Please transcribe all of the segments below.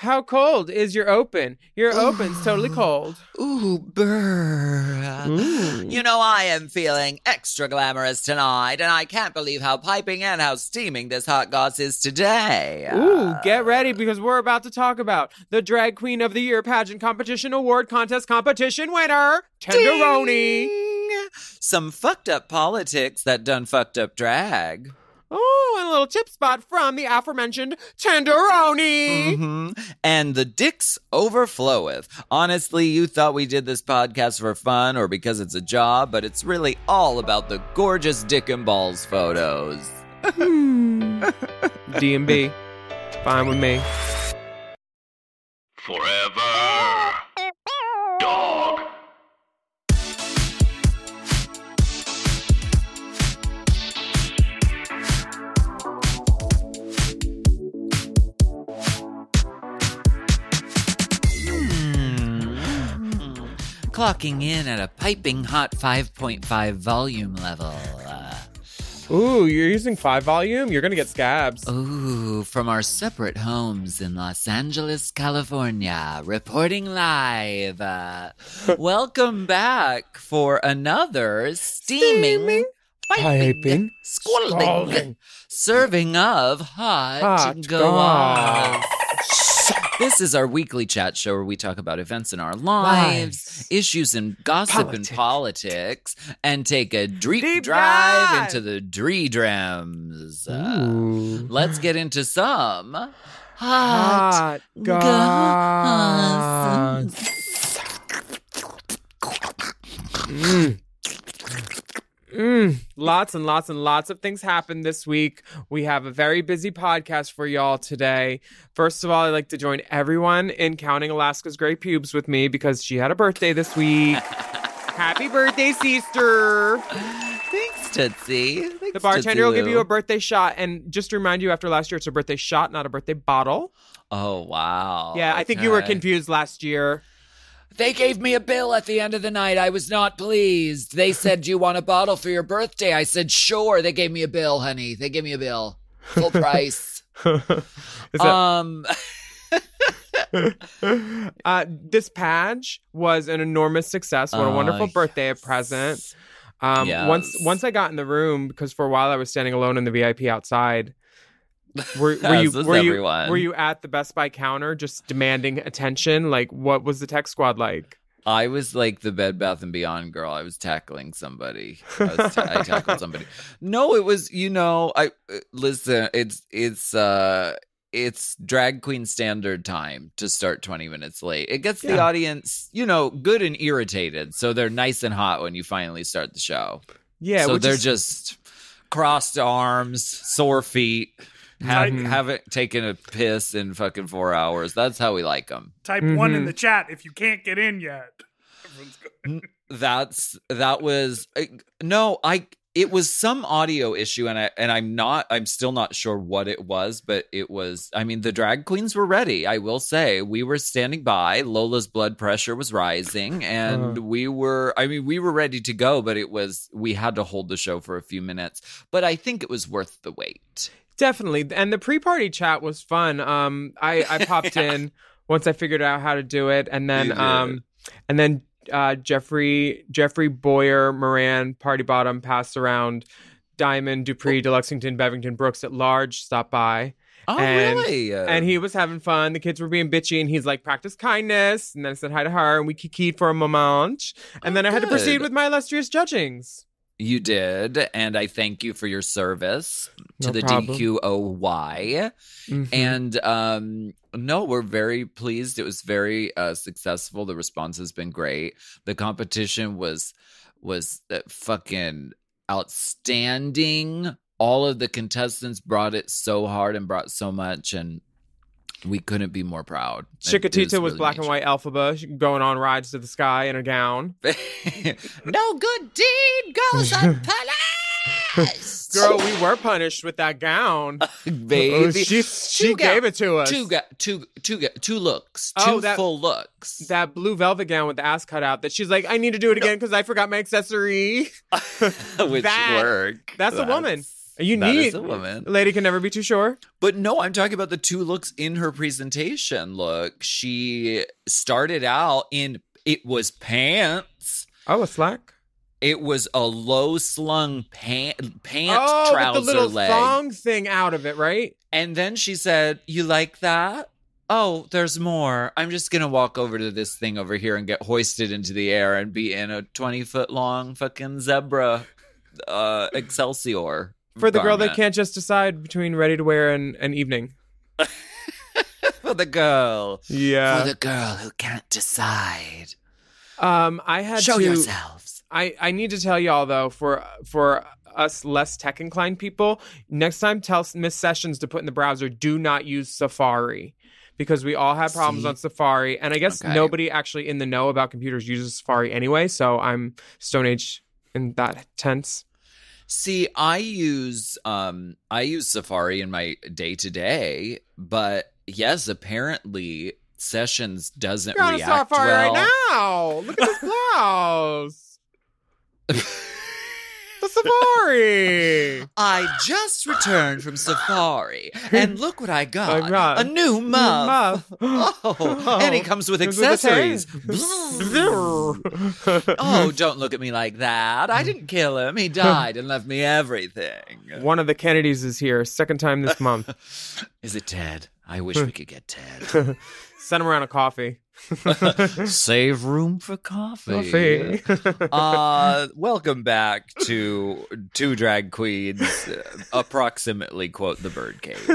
How cold is your open? Your open's totally cold. Ooh, brr. Ooh. You know, I am feeling extra glamorous tonight, and I can't believe how piping and how steaming this hot goss is today. Ooh, get ready because we're about to talk about the Drag Queen of the Year pageant competition award contest competition winner, Tenderoni. Ding! Some fucked up politics that done fucked up drag. Oh, and a little tip spot from the aforementioned Tenderoni. Mm-hmm. And the dicks overfloweth. Honestly, you thought we did this podcast for fun or because it's a job, but it's really all about the gorgeous dick and balls photos. DMB. Fine with me. Forever. Clocking in at a piping hot 5.5 volume level. Uh, Ooh, you're using five volume? You're going to get scabs. ooh, from our separate homes in Los Angeles, California, reporting live. Uh, welcome back for another steaming, Steaming, piping, piping, scalding, serving of hot, Hot go goss. This is our weekly chat show where we talk about events in our lives, Lives. issues in gossip and Politics. politics, and take a deep, Deep drive, dive. into the dreams. Uh, let's get into some hot. Hot goss. goss. Mm. Mm. Lots and lots and lots of things happened this week. We have a very busy podcast for y'all today. First of all, I'd like to join everyone in counting Alaska's great pubes with me because she had a birthday this week. Happy birthday, sister! Thanks, Tootsie. Thanks, The bartender will give you a birthday shot. And just to remind you, after last year, it's a birthday shot, not a birthday bottle. Oh, wow. yeah, I think you were confused last year. They gave me a bill at the end of the night. I was not pleased. They said, Do you want a bottle for your birthday? I said, Sure. They gave me a bill, honey. They gave me a bill. Full price. That- um, uh, this page was an enormous success. What a Oh, wonderful birthday yes. present. Um, Once once I got in the room, because for a while I was standing alone in the VIP outside. Were, were you were you were you at the Best Buy counter just demanding attention? Like, what was the tech squad like? I was like the Bed Bath and Beyond girl. I was tackling somebody. I, was ta- I tackled somebody. No, it was you know. I uh, listen. It's it's uh it's drag queen standard time to start 20 minutes late. It gets the audience, you know, good and irritated. So they're nice and hot when you finally start the show. Yeah, so they're is- just crossed arms, sore feet, haven't, Mhm. haven't taken a piss in fucking four hours. That's how we like them. Type one in Mhm. the chat if you can't get in yet. That's that was uh, no, I it was some audio issue and I and I'm not I'm still not sure what it was, but it was I mean the drag queens were ready. I will say we were standing by. Lola's blood pressure was rising and Uh. we were I mean we were ready to go, but it was we had to hold the show for a few minutes. But I think it was worth the wait. Definitely. And the pre-party chat was fun. Um I I popped in once I figured out how to do it and then um and then uh Jeffrey Jeffrey Boyer Moran Party Bottom passed around Diamond Dupree to Lexington Bevington Brooks at large stopped by Oh And- really? and he was having fun. The kids were being bitchy and he's like practice kindness and then I said hi to her and we kikied for a moment and Oh, then I had to proceed with my illustrious judgings. You did, and I thank you for your service to the problem. DQOY. Mhm. And um no, we're very pleased. It was very uh successful. The response has been great. The competition was was uh, fucking outstanding. All of the contestants brought it so hard and brought so much and we couldn't be more proud. It- it Chiquitita was really black and white Elphaba going on rides to the sky in a gown. no good deed goes unpunished. Girl, we were punished with that gown. baby. Oh, she she gave it to us. Two, ga- two, two, ga- two looks, oh, two Oh, that- full looks. that blue velvet gown with the ass cut out that she's like, I need to do it again because I forgot my accessory. which that- work. that's a woman. You That need a woman. Lady can never be too sure. But no, I'm talking about the two looks in her presentation. Look, she started out in it was pants. Oh, a slack. It was a low slung pant pant oh, trouser with the little leg. thong thing out of it, right? And then she said, You like that? Oh, there's more. I'm just to walk over to this thing over here and get hoisted into the air and be in a 20 foot long fucking zebra uh, Excelsior. For the girl that can't just decide between ready to wear and, and evening. For the girl. Yeah. For the girl who can't decide. um, I had Show to. yourselves. I I need to tell y'all though for for us less tech inclined people, next time tell Miss Sessions to put in the browser, do not use Safari. Because we all have problems See? on Safari, and I guess Okay. nobody actually in the know about computers uses Safari anyway. So I'm Stone Age in that tense. See, I use um I use Safari in my day to day, but yes, apparently Sessions doesn't You're react Safari well. right now. Look at this blouse. the Safari. I just returned from Safari, and look what I got. I got a new muff. muff. Oh, and he comes with Comes with a accessories. oh, don't look at me like that. I didn't kill him. He died and left me everything. One of the Kennedys is here. Second time this month. Is it Ted? I wish we could get Ted. Send him around a coffee. Save room for coffee. Coffee. uh welcome back to two drag queens uh, approximately quote the birdcage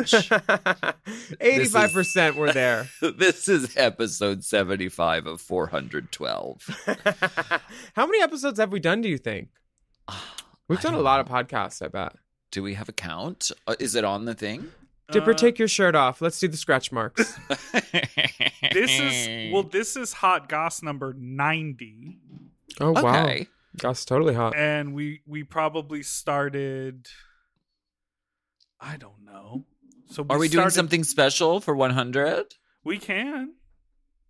85% were there. this is episode 75 of 412 How many episodes have we done, do you think? We've I done a don't lot of podcasts, I bet. do we have a count uh, is it on the thing Dipper, Uh, take your shirt off. Let's do the scratch marks. This is well, this is hot goss number ninety, Oh, wow. okay goss totally hot. and we we probably started. I don't know. So are we doing something special for 100 We can.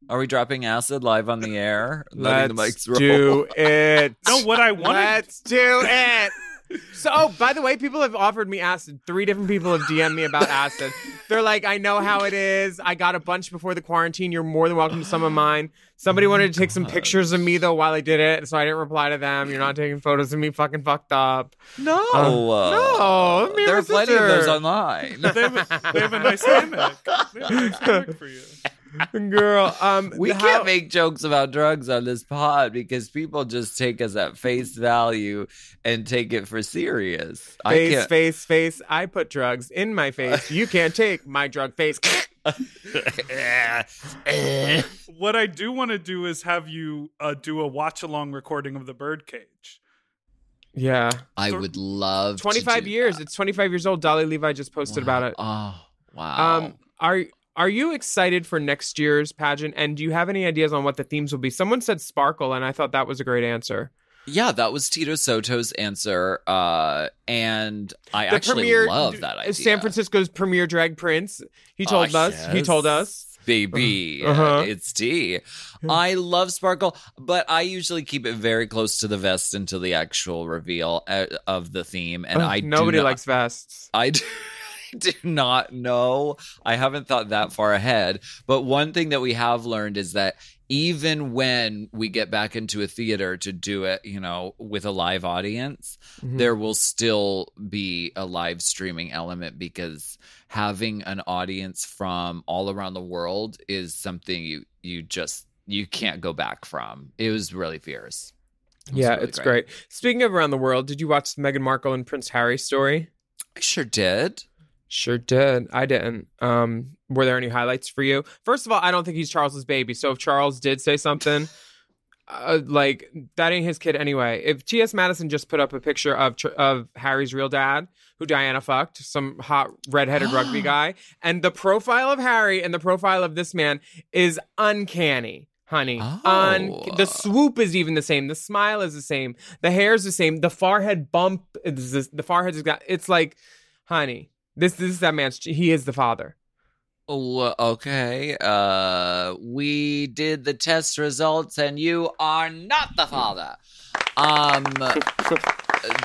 are we dropping acid live on the air letting Let's mics roll do it. No, what I wanted. Let's do it. So, oh, by the way, people have offered me acid. Three different people have DM'd me about acid. They're like, I know how it is. I got a bunch before the quarantine. You're more than welcome to some of mine. Somebody wanted to take some pictures of me, though, while I did it. So I didn't reply to them. You're not taking photos of me fucking fucked up. no Uh, uh, no, me there are plenty of those online They have, a, they have a nice hammock. They have a nice hammock for you. Girl, um, We how- can't make jokes about drugs on this pod because people just take us at face value and take it for serious. I face, can't. face, face. I put drugs in my face. You can't take my drug face. What I do want to do is have you uh, do a watch along recording of the birdcage. yeah. I would love to 25 do years. that. It's 25 years old. Dolly Levi just posted about it. Oh wow! Um, are are you excited for next year's pageant? And do you have any ideas on what the themes will be? Someone said sparkle, and I thought that was a great answer. yeah, that was Tito Soto's answer, uh, and I The actually premier- love that idea. San Francisco's premier drag prince. He told Ah, us. He told us. baby. Uh-huh. It's tea. I love Sparkle, but I usually keep it very close to the vest until the actual reveal uh, of the theme. And Ugh, I do nobody not- likes vests. I do, I do not know. I haven't thought that far ahead. But one thing that we have learned is that even when we get back into a theater to do it, you know, with a live audience, Mhm. there will still be a live streaming element because having an audience from all around the world is something you you just you can't go back from. It was really fierce. It was Yeah, really it's great. Speaking of around the world, did you watch the Meghan Markle and Prince Harry story? I sure did. Sure did. I didn't. Um, were there any highlights for you? First of all, I don't think he's Charles's baby. So if Charles did say something, uh, like that ain't his kid anyway. If T.S. Madison just put up a picture of of Harry's real dad, who Diana fucked, some hot redheaded rugby guy, and the profile of Harry and the profile of this man is uncanny. Honey, Oh. Un- the swoop is even the same. The smile is the same. The hair is the same. The forehead bump is this, the forehead is got. It's like, honey, this this is that man's. He is the father. Oh, okay. Uh, we did the test results, and you are not the father. Um,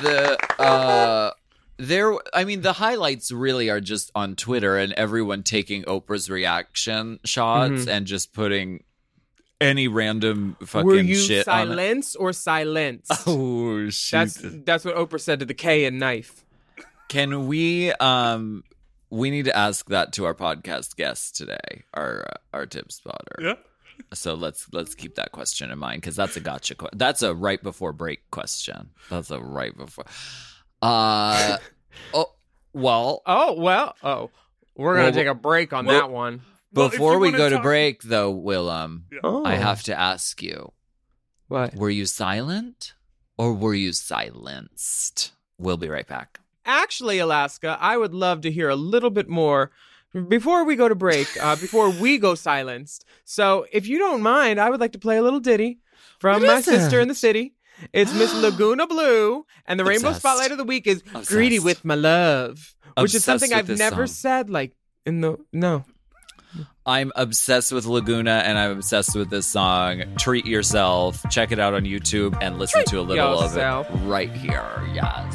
the uh, There, I mean, the highlights really are just on Twitter and everyone taking Oprah's reaction shots Mhm. and just putting any random fucking Were you shit on it. silence or silence? Oh shit! That's that's what Oprah said to the K and knife. Can we? Um, we need to ask that to our podcast guest today, our uh, our tip spotter. Yeah. So let's let's keep that question in mind because that's a gotcha. Que- that's a right before break question. That's a right before. Uh oh. Well, Oh well. Oh, we're gonna Well, take a break on well- that one. Before you we go to talk- break, though, Willam, Oh, I have to ask you: what? Were you silent or were you silenced? We'll be right back. Actually, Alaska, I would love to hear a little bit more before we go to break. Uh, before we go silenced. So, if you don't mind, I would like to play a little ditty from my sister it? in the city. It's Miss Laguna Blue, and the Rainbow Obsessed. Spotlight of the Week is "Greedy with My Love," which is something I've never song. said. Like in the no, I'm obsessed with Laguna and I'm obsessed with this song. Treat yourself. Check it out on YouTube and listen to a little yourself. of it right here. Yes.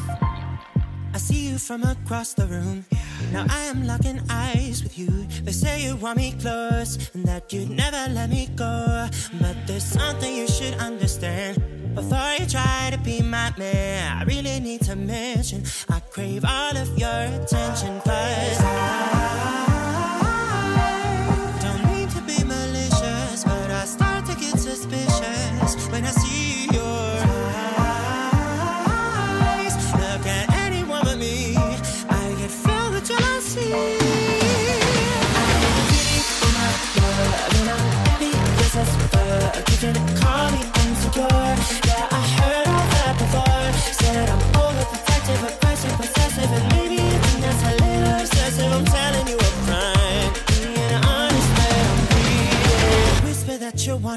I see you from across the room. Now I am locking eyes with you. They say you want me close and that you'd never let me go. But there's something you should understand. Before you try to be my man, I really need to mention I crave all of your attention. Cause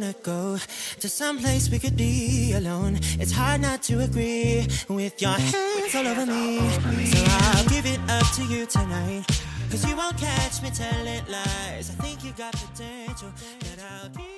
wanna go to some place we could be alone. It's hard not to agree with your hands all over me. So I'll give it up to you tonight. Cause you won't catch me telling lies. I think you got potential, and I'll keep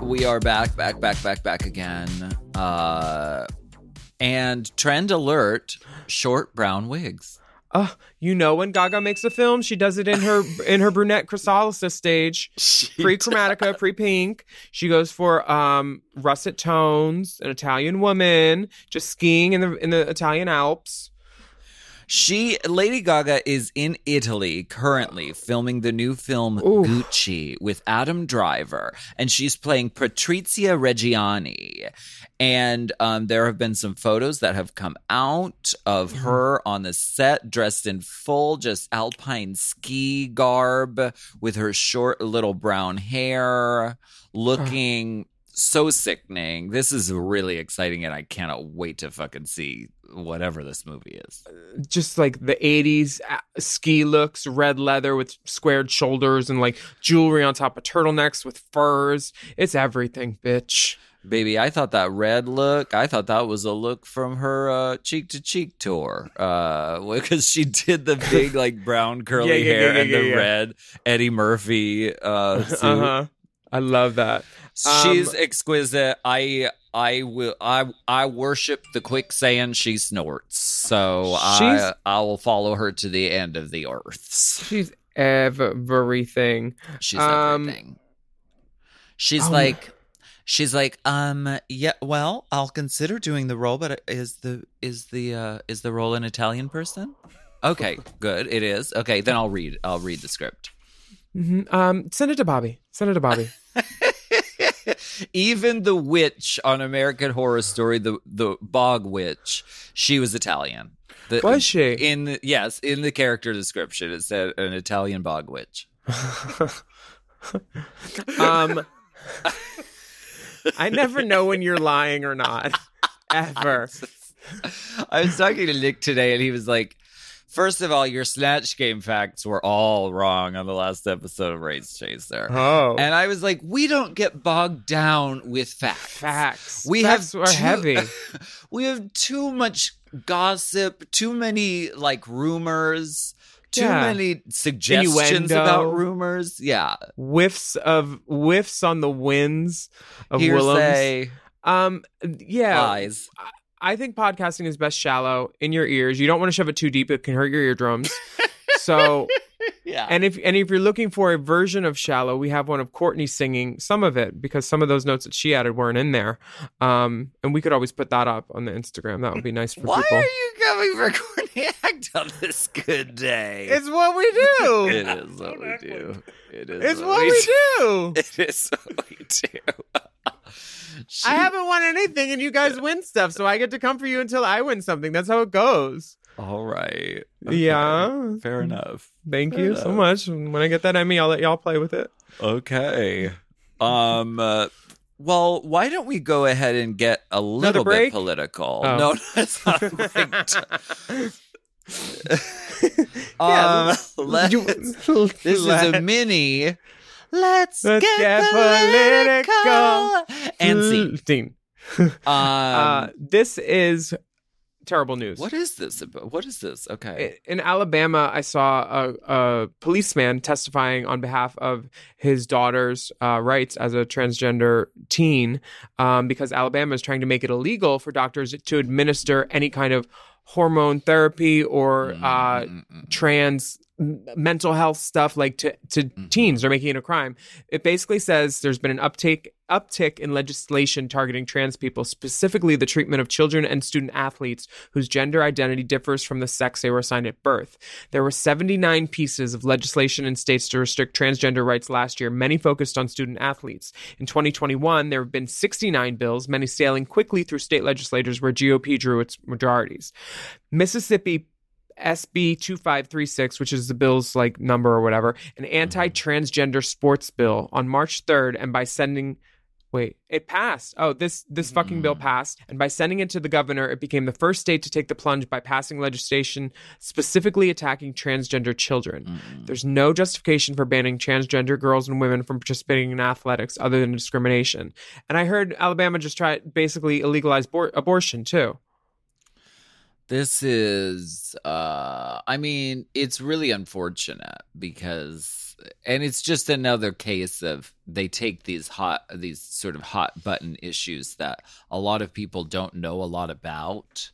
we are back, back, back, back, back again. Uh and trend alert, short brown wigs. Uh, you know when Gaga makes a film, she does it in her in her brunette chrysalis stage, pre chromatica, pre pink. She goes for um russet tones, an Italian woman, just skiing in the in the Italian Alps. She Lady Gaga is in Italy currently filming the new film Oof. Gucci with Adam Driver, and she's playing Patrizia Reggiani. And um, there have been some photos that have come out of her on the set, dressed in full, just alpine ski garb, with her short little brown hair, looking so sickening. This is really exciting, and I cannot wait to fucking see whatever this movie is. just like the 80s uh, ski looks, red leather with squared shoulders and like jewelry on top of turtlenecks with furs. It's everything, bitch. Baby, I thought that red look, I thought that was a look from her uh, cheek to cheek tour. Uh, because she did the big, like, brown curly Yeah, yeah, hair yeah, and the red Eddie Murphy uh, suit. Uh-huh. I love that. She's Um, exquisite. I I will I I worship the quicksand she snorts. So I I will follow her to the end of the earth. She's everything. She's Um, everything. She's oh, like she's like um yeah well I'll consider doing the role but is the is the uh is the role an Italian person? Okay, good. It is. Okay, then I'll read I'll read the script. Mhm. Um, send it to Bobby. Send it to Bobby. Even the witch on American Horror Story, the the bog witch, she was Italian. The, Was she? in the, yes in the character description? It said an Italian bog witch. um, I never know when you're lying or not. Ever. I was talking to Nick today, and he was like, First of all, your Snatch Game facts were all wrong on the last episode of Race Chaser. Oh. And I was like, we don't get bogged down with facts. Facts. We Facts have are too- heavy. we have too much gossip, too many like rumors, too Yeah. many suggestions Innuendo. about rumors. Yeah. whiffs of whiffs on the winds of Willams. Um, yeah, lies. I think podcasting is best shallow in your ears. You don't want to shove it too deep; it can hurt your eardrums. so, Yeah. and if and if you're looking for a version of shallow, we have one of Courtney singing some of it because some of those notes that she added weren't in there. Um, and we could always put that up on the Instagram. That would be nice for Why people. are you coming for Courtney Act on this good day? It's what we do. It is what we do. It is It's what we do. It is what we do. She- I haven't won anything, and you guys win stuff, so I get to come for you until I win something. That's how it goes. All right. Yeah. Fair enough. Thank Fair you so much. When I get that Emmy, I'll let y'all play with it. Okay. Um. uh, well, why don't we go ahead and get a little bit political? Oh. No, that's not. Yeah, um, let's, You- this is a mini. Let's, Let's get, get political. And see. Dean. Um, uh, this is terrible news. what is this about? What is this? Okay. in Alabama, I saw a, a policeman testifying on behalf of his daughter's uh, rights as a transgender teen um, because Alabama is trying to make it illegal for doctors to administer any kind of hormone therapy or uh, Mm-mm-mm. trans mental health stuff like to, to mm-hmm. teens they're making it a crime. It basically says there's been an uptake uptick in legislation targeting trans people specifically the treatment of children and student athletes whose gender identity differs from the sex they were assigned at birth. There were 79 pieces of legislation in states to restrict transgender rights last year many focused on student athletes. In 2021 there have been 69 bills many sailing quickly through state legislatures where gop drew its majorities. Mississippi SB 2536, which is the bill's like number or whatever, an mm-hmm. anti transgender sports bill on March 3rd. And by sending, wait, it passed. Oh, this, this fucking bill mm. passed. And by sending it to the governor, it became the first state to take the plunge by passing legislation specifically attacking transgender children. There's no justification for banning transgender girls and women from participating in athletics other than discrimination. And I heard Alabama just try basically illegalize abor- abortion too. This is uh I mean, it's really unfortunate because and it's just another case of they take these hot these sort of hot button issues that a lot of people don't know a lot about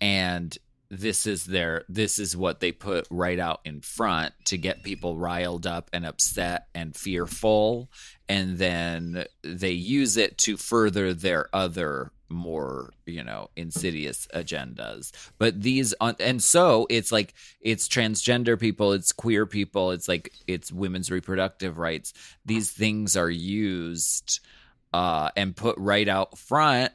and this is their this is what they put right out in front to get people riled up and upset and fearful and then they use it to further their other more you know insidious agendas. But these on and so it's like it's transgender people it's queer people it's like it's women's reproductive rights. These things are used uh and put right out front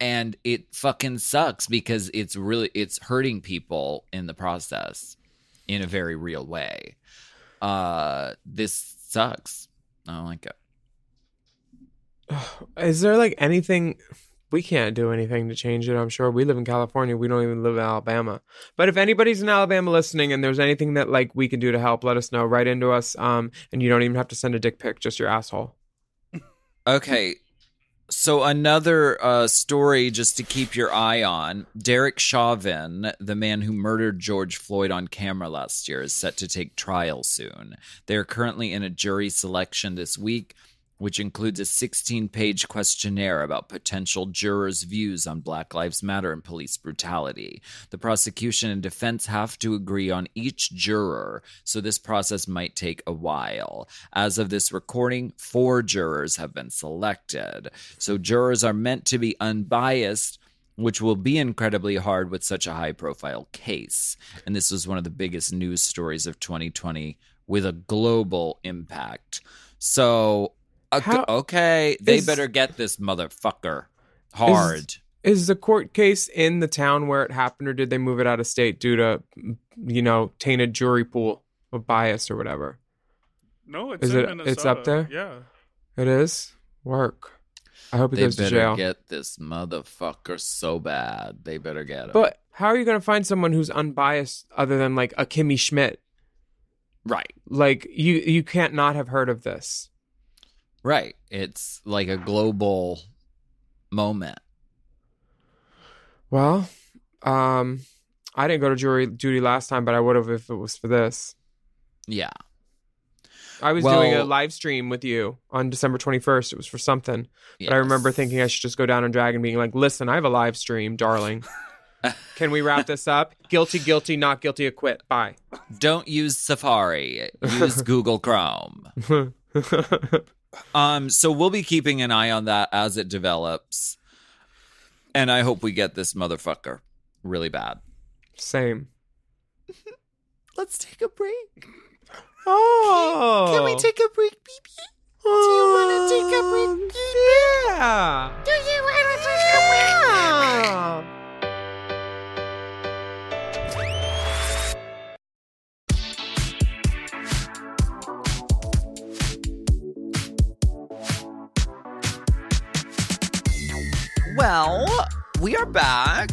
and it fucking sucks because it's really it's hurting people in the process in a very real way. Uh this sucks. I don't like it. Is there like anything we can't do anything to change it? I'm sure we live in California. We don't even live in Alabama. But if anybody's in Alabama listening and there's anything that like we can do to help, let us know. Write into us. Um, and you don't even have to send a dick pic, just your asshole. Okay. So another uh, story just to keep your eye on. Derek Chauvin, the man who murdered George Floyd on camera last year, is set to take trial soon. They are currently in a jury selection this week, which includes a 16 page questionnaire about potential jurors' views on Black Lives Matter and police brutality. The prosecution and defense have to agree on each juror, so this process might take a while. As of this recording, four jurors have been selected. So jurors are meant to be unbiased. Which will be incredibly hard with such a high profile case. And this was one of the biggest news stories of 2020 with a global impact. So, How- okay, they is- better get this motherfucker hard. Is the court case in the town where it happened, or did they move it out of state due to, you know, tainted jury pool of bias or whatever? No, it's Is in it- Minnesota. it's up there? Yeah. It is work. I hope he they goes to jail. get this motherfucker so bad. They better get him. But how are you going to find someone who's unbiased other than like a Kimmy Schmidt? right, Like you, you can't not have heard of this. Right. It's like a global moment. Well, um, I didn't go to jury duty last time, but I would have if it was for this. Yeah. I was doing a live stream with you on December 21st. It was for something. But I remember thinking I should just go down and drag and being like, listen, I have a live stream, darling. Can we wrap this up? Guilty, guilty, not guilty, acquit. Bye. don't use Safari. Use Google Chrome. Um, so we'll be keeping an eye on that as it develops. And I hope we get this motherfucker really bad. Same. Let's take a break. Oh. Can we take a break, baby? Do you wanna take a break, Yeah. Do you want to take a break? Well, we are back.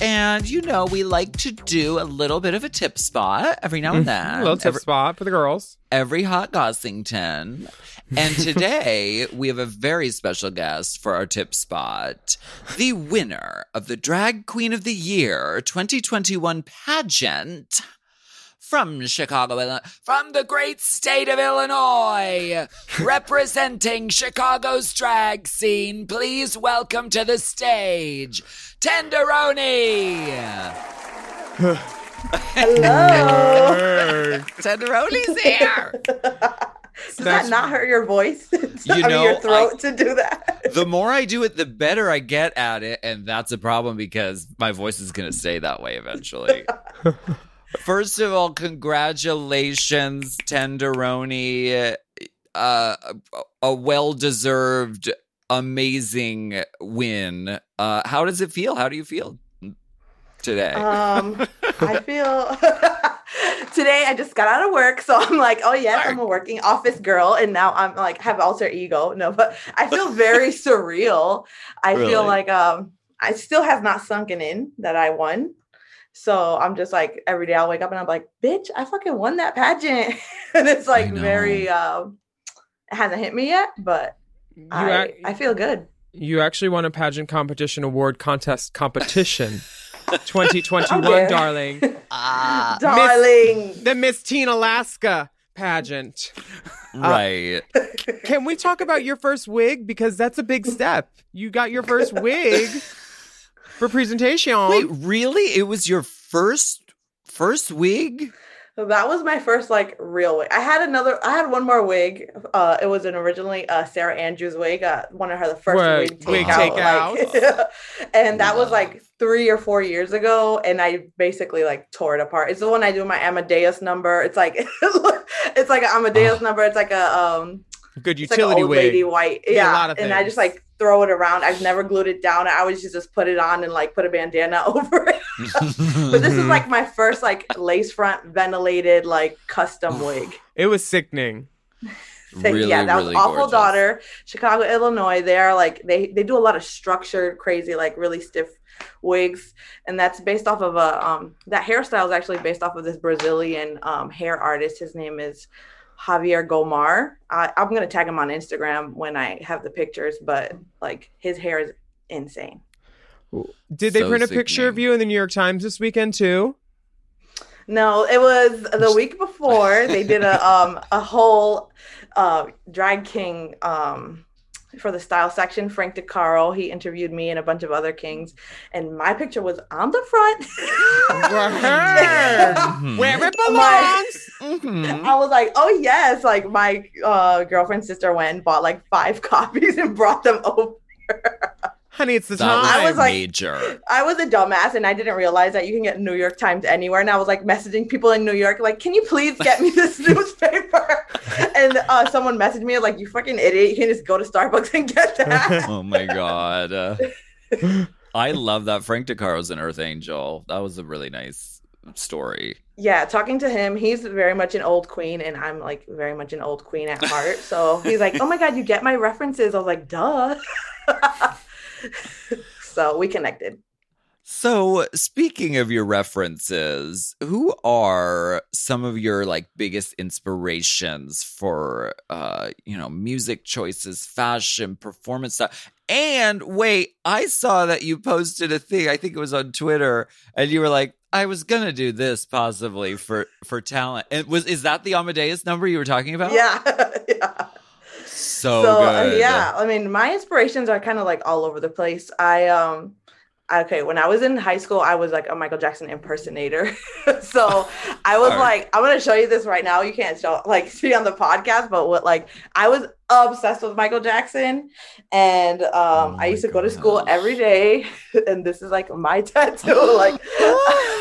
And you know, we like to do a little bit of a tip spot every now and mm-hmm. then. A little tip every, spot for the girls. every hot Gossington. And today we have a very special guest for our tip spot. The winner of the Drag Queen of the Year 2021 pageant from Chicago, Illinois, from the great state of Illinois, representing Chicago's drag scene. Please welcome to the stage, Tenderoni. Hello. Tenderoni's here. Does That's- that not hurt your voice? It's You not know, your throat to do that. the more I do it, the better I get at it, and that's a problem because my voice is going to stay that way eventually. First of all, congratulations, Tenderoni. Uh, a well-deserved, amazing win. Uh, how does it feel? How do you feel today? Um, I feel today I just got out of work, so I'm like, oh yes, I'm a working office girl, and now I'm like have alter ego. No, but I feel very surreal. I Really? feel like um, I still have not sunken in that I won. So I'm just like every day I'll wake up and I'm like, bitch, I fucking won that pageant, and it's like very um, it hasn't hit me yet, but You, I ac- I feel good. you actually won a pageant competition award contest competition 2021, Okay. darling. Ah, Darling. The Miss Teen Alaska pageant. right. Can we talk about your first wig? Because that's a big step. You got your first wig for presentation. Wait, really? It was your first first wig? That was my first like real wig. I had another. I had one more wig. Uh, it was an originally uh, Sarah Andrews wig. Uh, one of her the first Wig- wig, wig takeout. takeouts. like- and that was like three or four years ago, and I basically like tore it apart. It's the one I do my Amadeus number. It's like it's like an Amadeus Oh. number. It's like a um Good it's like an utility old wig. lady white. Yeah, a lot of and I just like throw it around. I've never glued it down. I always just, just put it on and like put a bandana over it. But this is like my first like lace front ventilated like custom wig. It was sickening. So, Really, yeah, that really was awful gorgeous. daughter, Chicago, Illinois. They're like they they do a lot of structured, crazy, like really stiff wigs, and that's based off of a um that hairstyle is actually based off of this Brazilian um hair artist. His name is Javier Gomar. I, I'm gonna tag him on Instagram when I have the pictures, but like his hair is insane. Did they So print a picture of you in the New York Times this weekend too? No, it was the week before they did a um a whole uh drag king um for the style section. Frank DeCaro, he interviewed me and a bunch of other kings, and my picture was on the front. Mhm. Where it My- belongs. Mhm. I was like, oh yes, like my uh, girlfriend's sister went and bought like five copies and brought them over. Honey, it's the That time. was, I was like- major. I was a dumbass and I didn't realize that you can get New York Times anywhere. And I was like messaging people in New York, like, can you please get me this newspaper? And uh, someone messaged me like, you fucking idiot, you can just go to Starbucks and get that. Oh my god. Uh, I love that Frank DeCaro's an Earth Angel. That was a really nice story. yeah, talking to him, he's very much an old queen, and I'm like very much an old queen at heart. So he's like, oh my god, you get my references. I was like, duh. So we connected. So, speaking of your references, who are some of your like biggest inspirations for uh, you know, music choices, fashion, performance stuff? And wait, I saw that you posted a thing, I think it was on Twitter, and you were like, I was going to do this possibly for for talent. And was is that the Amadeus number you were talking about? Yeah. yeah. So, so uh, good. yeah i mean my inspirations are kind of like all over the place i um okay when i was in high school i was like a michael jackson impersonator so i was Alright. like i'm gonna show you this right now you can't show like see on the podcast but what like i was obsessed with michael jackson and um Oh i used to my go to school every day and this is like my tattoo like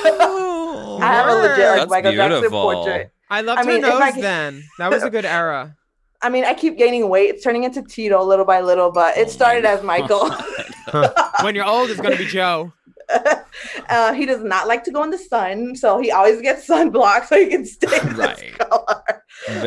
Oh, I have a legit like That's Michael Jackson portrait. I loved I mean, her if I nose could- then. That was a good era. I mean, I keep gaining weight. It's turning into Tito little by little, but it started as Michael. when you're old, it's gonna be Joe. uh, he does not like to go in the sun, so he always gets sunblock so he can stay in Right. this color.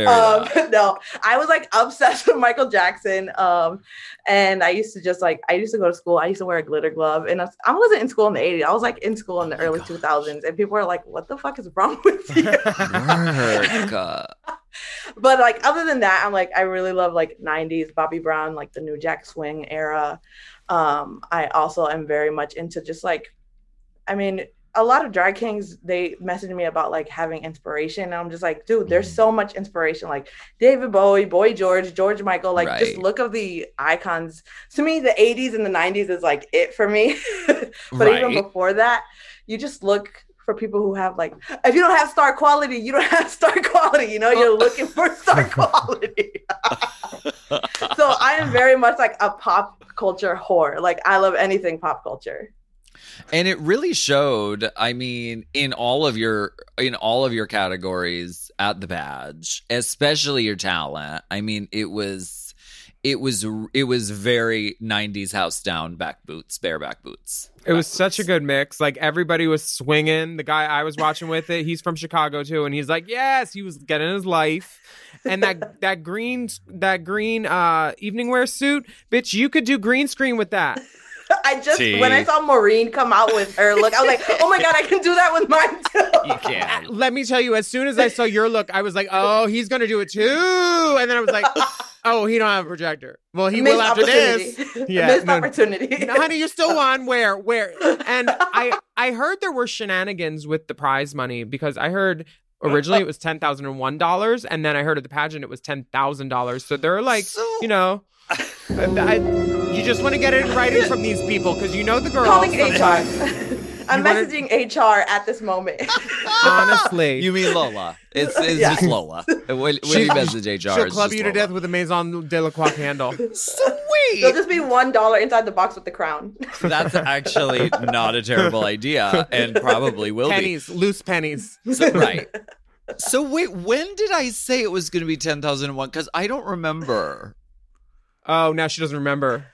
Um, no, I was like obsessed with Michael Jackson, um, and I used to just like I used to go to school. I used to wear a glitter glove, and I, was, I wasn't in school in the '80s. I was like in school in the early 2000s, and people were like, "What the fuck is wrong with you?" But like other than that i'm like i really love like 90s bobby brown like the new jack swing era um i also am very much into just like i mean a lot of drag kings they messaged me about like having inspiration and i'm just like dude there's Mhm. so much inspiration like david bowie boy george george michael like just look of the icons. To me the 80s and the 90s is like it for me. But even before that you just look for people who have like if you don't have star quality you don't have star quality you know? You're looking for star quality. So i am very much like a pop culture whore. Like i love anything pop culture. And it really showed i mean in all of your in all of your categories at the badge especially your talent. I mean it was it was it was very 90s house down back boots bareback boots It was Back such a good mix. Like everybody was swinging. The guy I was watching with it, he's from Chicago too, and he's like, "Yes, he was getting his life." And that that green that green uh evening wear suit, bitch, you could do green screen with that. I just Tea. when i saw maureen come out with her look i was like oh my god i can do that with mine too you can Let me tell you, as soon as I saw your look, I was like, "Oh, he's gonna do it too." And then I was like, "Oh, he don't have a projector. Well, he will after this." opportunity. Yeah, missed no. opportunity No, honey, you still won. Where? Where? And I I heard there were shenanigans with the prize money because I heard originally it was ten thousand and one dollars, and then I heard at the pageant it was ten thousand dollars. So they're like, So- you know, I, I- you just want to get it in writing from these people because you know the girls. calling hr I'm You wanna- messaging HR at this moment. Honestly, You mean Lola? It's, it's Yeah. just Lola. When, when She- you message HR, she'll it's club you to Lola. death with a Maison de la Croix candle. There'll just be one dollar inside the box with the crown. That's actually not a terrible idea, and probably will pennies, loose pennies. So, right. So wait, when did I say it was going to be ten thousand and one? Because I don't remember. Oh, now she doesn't remember.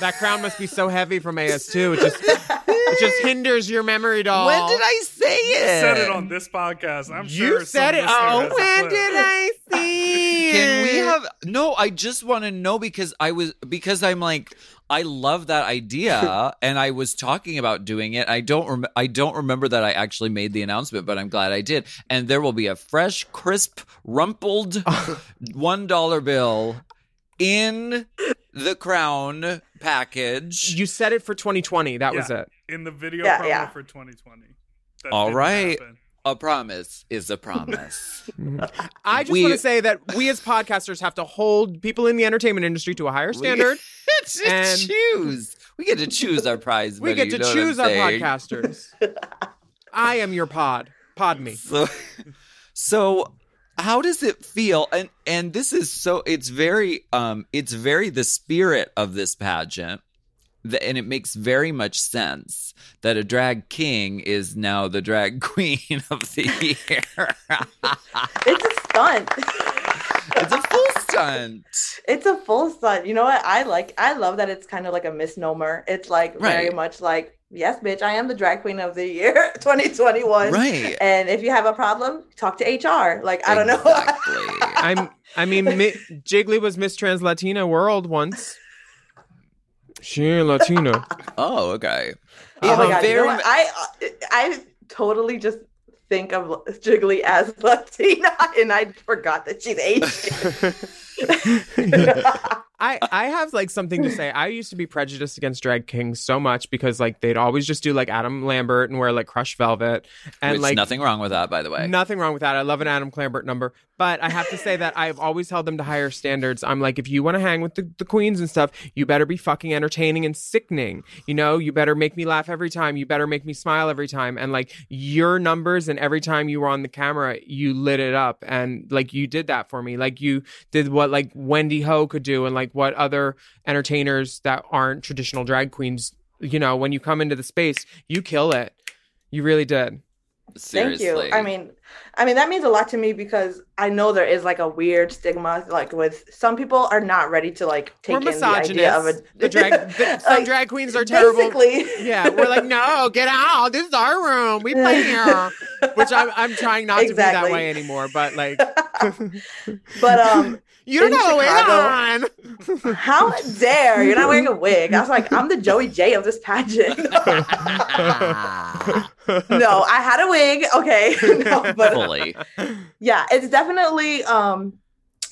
That crown must be so heavy from AS2. It just it just hinders your memory, doll. When did I say it? Said it on this podcast. I'm You sure. said it. Oh, when did I see Can we it? have no? I just want to know because I was because I'm like I love that idea and I was talking about doing it. I don't rem- I don't remember that I actually made the announcement, but I'm glad I did. And there will be a fresh, crisp, rumpled one dollar bill in the crown package. You said it for 2020. That was it. in the video Yeah, promo yeah. for 2020. That All happen. A promise is a promise. I just We- want to say that we as podcasters have to hold people in the entertainment industry to a higher standard. to And- choose. We get to choose our prize. we money, get you to know choose our saying? podcasters. I am your pod. Pod me. So, so how does it feel? And and this is so it's very um it's very the spirit of this pageant. And it makes very much sense that a drag king is now the drag queen of the year. it's a stunt. it's a full stunt. It's a full stunt. You know what? I like. I love that it's kind of like a misnomer. It's like very much like, yes, bitch, I am the drag queen of the year, 2021. Right. And if you have a problem, talk to HR. Like I don't know. Exactly. I'm. I mean, Mi- Jiggly was Miss Trans Latina World once. She ain't Latina. oh, okay. oh Yeah, my um, god! You know? I I totally just think of Jiggly as Latina, and I forgot that she's Asian. I I have like something to say. I used to be prejudiced against drag kings so much because like they'd always just do like Adam Lambert and wear like crushed velvet and Which, like nothing wrong with that, by the way. Nothing wrong with that. I love an Adam Lambert number, but I have to say that I've always held them to higher standards. I'm like, if you want to hang with the, the queens and stuff, you better be fucking entertaining and sickening. You know, you better make me laugh every time. You better make me smile every time. And like your numbers, and every time you were on the camera, you lit it up. And like you did that for me. Like you did what like Wendy Ho could do, and like what other entertainers that aren't traditional drag queens. You know, when you come into the space, you kill it. You really did. Seriously. Thank you. I mean, I mean that means a lot to me because I know there is like a weird stigma, like with some people are not ready to like take We're in the idea of a. The drag, the, some Like, drag queens are terrible. Basically, Yeah, we're like, no, get out. This is our room. We play here. Which I'm, I'm trying not to be that way anymore. But like, but um, you don't In know what Chicago- on. how dare you're not wearing a wig? I was like, I'm the Joey Jay of this pageant. no, I had a wig. Okay, no, but Fully. yeah it's definitely um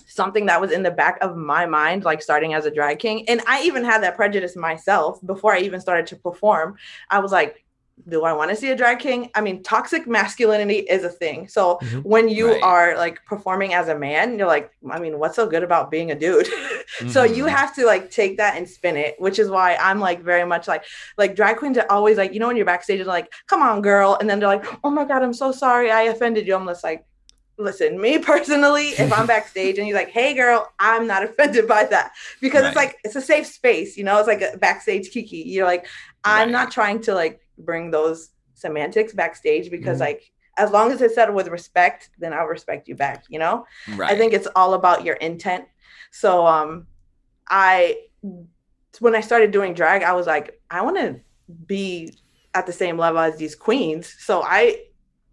something that was in the back of my mind like starting as a drag king and i even had that prejudice myself before i even started to perform i was like do i want to see a drag king i mean toxic masculinity is a thing so Mhm. when you Right. are like performing as a man you're like i mean what's so good about being a dude so you Mhm. have to like take that and spin it which is why i'm like very much like like drag queens are always like you know when you're backstage they're like come on girl and then they're like oh my god i'm so sorry i offended you i'm just like listen me personally if i'm backstage and you're like hey girl i'm not offended by that because it's like it's a safe space you know it's like a backstage kiki you're like i'm Right. not trying to like bring those semantics backstage because Mhm. like as long as it's said with respect then i'll respect you back you know Right. I think it's all about your intent. So um I when I started doing drag, I was like, I want to be at the same level as these queens. So I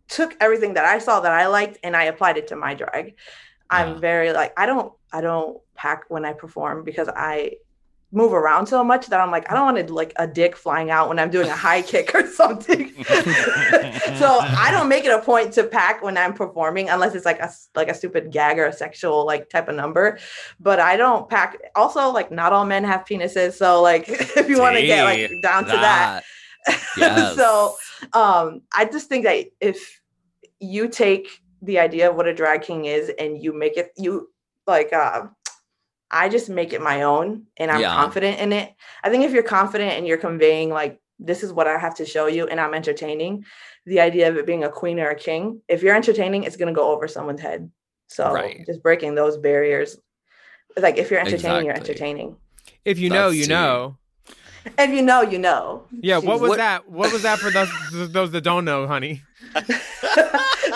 took everything that I saw that I liked and I applied it to my drag. I'm very like I don't I don't pack when I perform because I move around so much that I'm like I don't want to like a dick flying out when I'm doing a high kick or something. so I don't make it a point to pack when I'm performing unless it's like a s- like a stupid gag or a sexual like type of number. But I don't pack. Also, like not all men have penises, so like if you want to get like See, down to that. Yes. so um, I just think that if you take the idea of what a drag king is and you make it you like uh I just make it my own and I'm Yeah. confident in it. I think if you're confident and you're conveying like this is what I have to show you, and I'm entertaining. The idea of it being a queen or a king, if you're entertaining, it's gonna go over someone's head. So Right. just breaking those barriers. Like if you're entertaining, you're entertaining. If you know, you tea. know. If you know, you know. Yeah, what was What- that? What was that for those those that don't know, honey?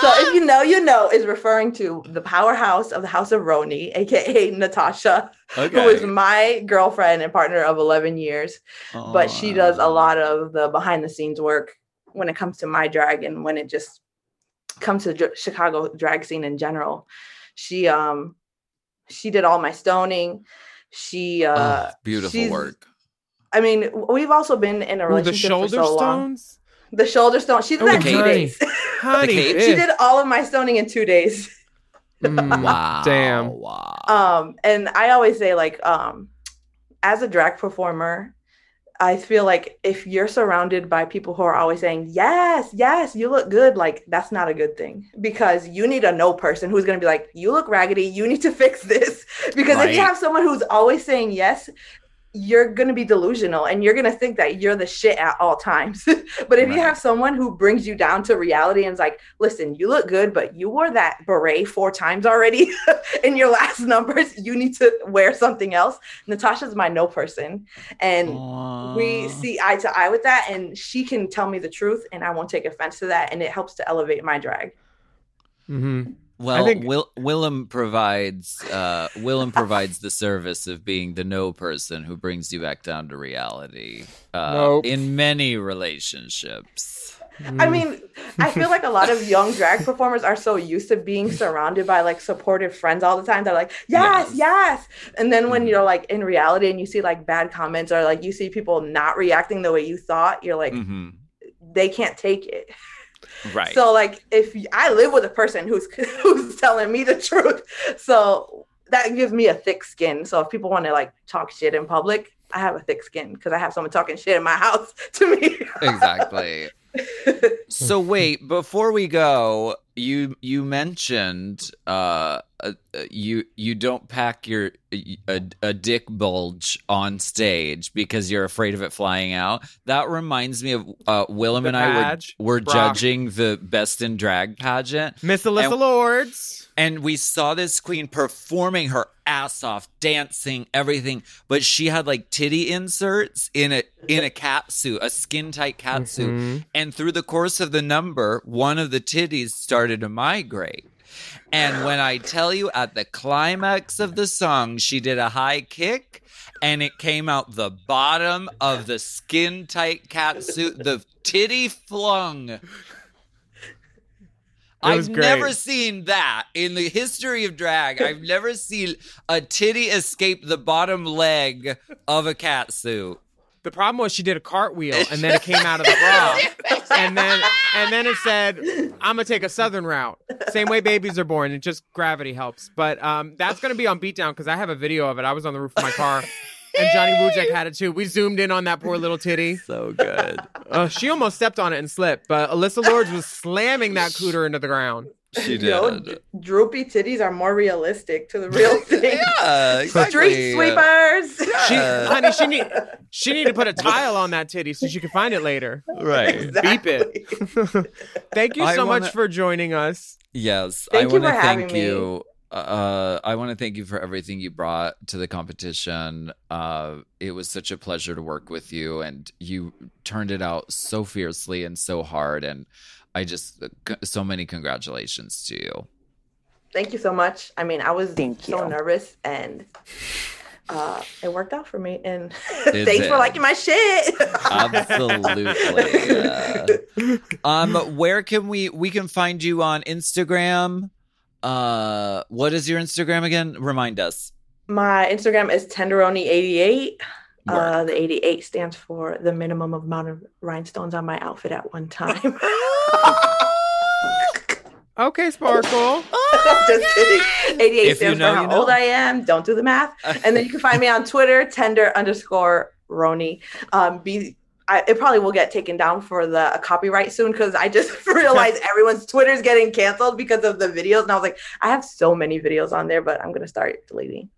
so if you know, you know is referring to the powerhouse of the House of Roni, aka Natasha, who is my girlfriend and partner of 11 years. But she does a lot of the behind the scenes work when it comes to my drag and when it just comes to dr- Chicago drag scene in general. She um she did all my stoning. She uh Oh, beautiful work. I mean, we've also been in a Ooh, the relationship shoulder for so long. Stones, The shoulder stone. She did Oh, that in two days. honey. she eh. did all of my stoning in two days. Mm, Wow. Damn. Wow. um and i always say like um as a drag performer i feel like if you're surrounded by people who are always saying yes yes you look good like that's not a good thing because you need a no person who's going to be like you look raggedy you need to fix this because if you have someone who's always saying yes you're going to be delusional and you're going to think that you're the shit at all times. but if you have someone who brings you down to reality and is like, listen, you look good, but you wore that beret four times already in your last numbers. You need to wear something else. Natasha's my no person. And we see eye to eye with that. And she can tell me the truth and I won't take offense to that. And it helps to elevate my drag. Mhm. Well, think- Will, Willam provides uh, Willam provides the service of being the no person who brings you back down to reality uh, Nope. in many relationships. I mean, I feel like a lot of young drag performers are so used to being surrounded by like supportive friends all the time. They're like, yes, Yes. yes. And then when you're like in reality and you see like bad comments or like you see people not reacting the way you thought, you're like, hmm they can't take it. Right. So like if I live with a person who's who's telling me the truth, so that gives me a thick skin. So if people want to like talk shit in public, I have a thick skin because I have someone talking shit in my house to me. exactly. So wait, before we go, you you mentioned uh, uh you you don't pack your a, a dick bulge on stage because you're afraid of it flying out. That reminds me of uh Willam The and I were, were Brock. judging the best in drag pageant Miss Alyssa And- Lords. and we saw this queen performing her ass off, dancing, everything, but she had like titty inserts in a in a cat suit, a skin tight cat suit. Mhm. And through the course of the number, one of the titties started to migrate. And when I tell you at the climax of the song, she did a high kick and it came out the bottom of the skin tight cat suit. The titty flung. I've great. never seen that in the history of drag. I've never seen a titty escape the bottom leg of a cat suit. The problem was she did a cartwheel and then it came out of the bra. and then and then it said, I'm gonna take a southern route. Same way babies are born. It just gravity helps. But um that's gonna be on beatdown because I have a video of it. I was on the roof of my car. And Johnny Wujek had it too. We zoomed in on that poor little titty. So good. Uh, she almost stepped on it and slipped, but Alyssa Lords was slamming that cooter into the ground. She did. You know, d- droopy titties are more realistic to the real thing. Yeah, exactly. Street sweepers. She, honey, she need she need to put a tile on that titty so she can find it later. Right. Beep it. Thank you so wanna- much for joining us. Yes, Thank I you want to thank me. you. Uh, I want to thank you for everything you brought to the competition. Uh, it was such a pleasure to work with you, and you turned it out so fiercely and so hard. And I just so many congratulations to you. Thank you so much. I mean, I was Thank so you. nervous and uh, it worked out for me. And It thanks for liking my shit. Absolutely. yeah. Um, where can we we can find you on Instagram? Uh, what is your Instagram again? Remind us. My Instagram is tenderoni88. Uh, the 88 stands for the minimum amount of rhinestones on my outfit at one time. Okay, Sparkle. I'm just kidding. 88 If you stands know, for how you know. old I am. Don't do the math. And then you can find me on Twitter, tender underscore Roni. Um, be I, it probably will get taken down for the copyright soon because I just realized everyone's Twitter's getting canceled because of the videos, and I was like, I have so many videos on there, but I'm gonna start deleting.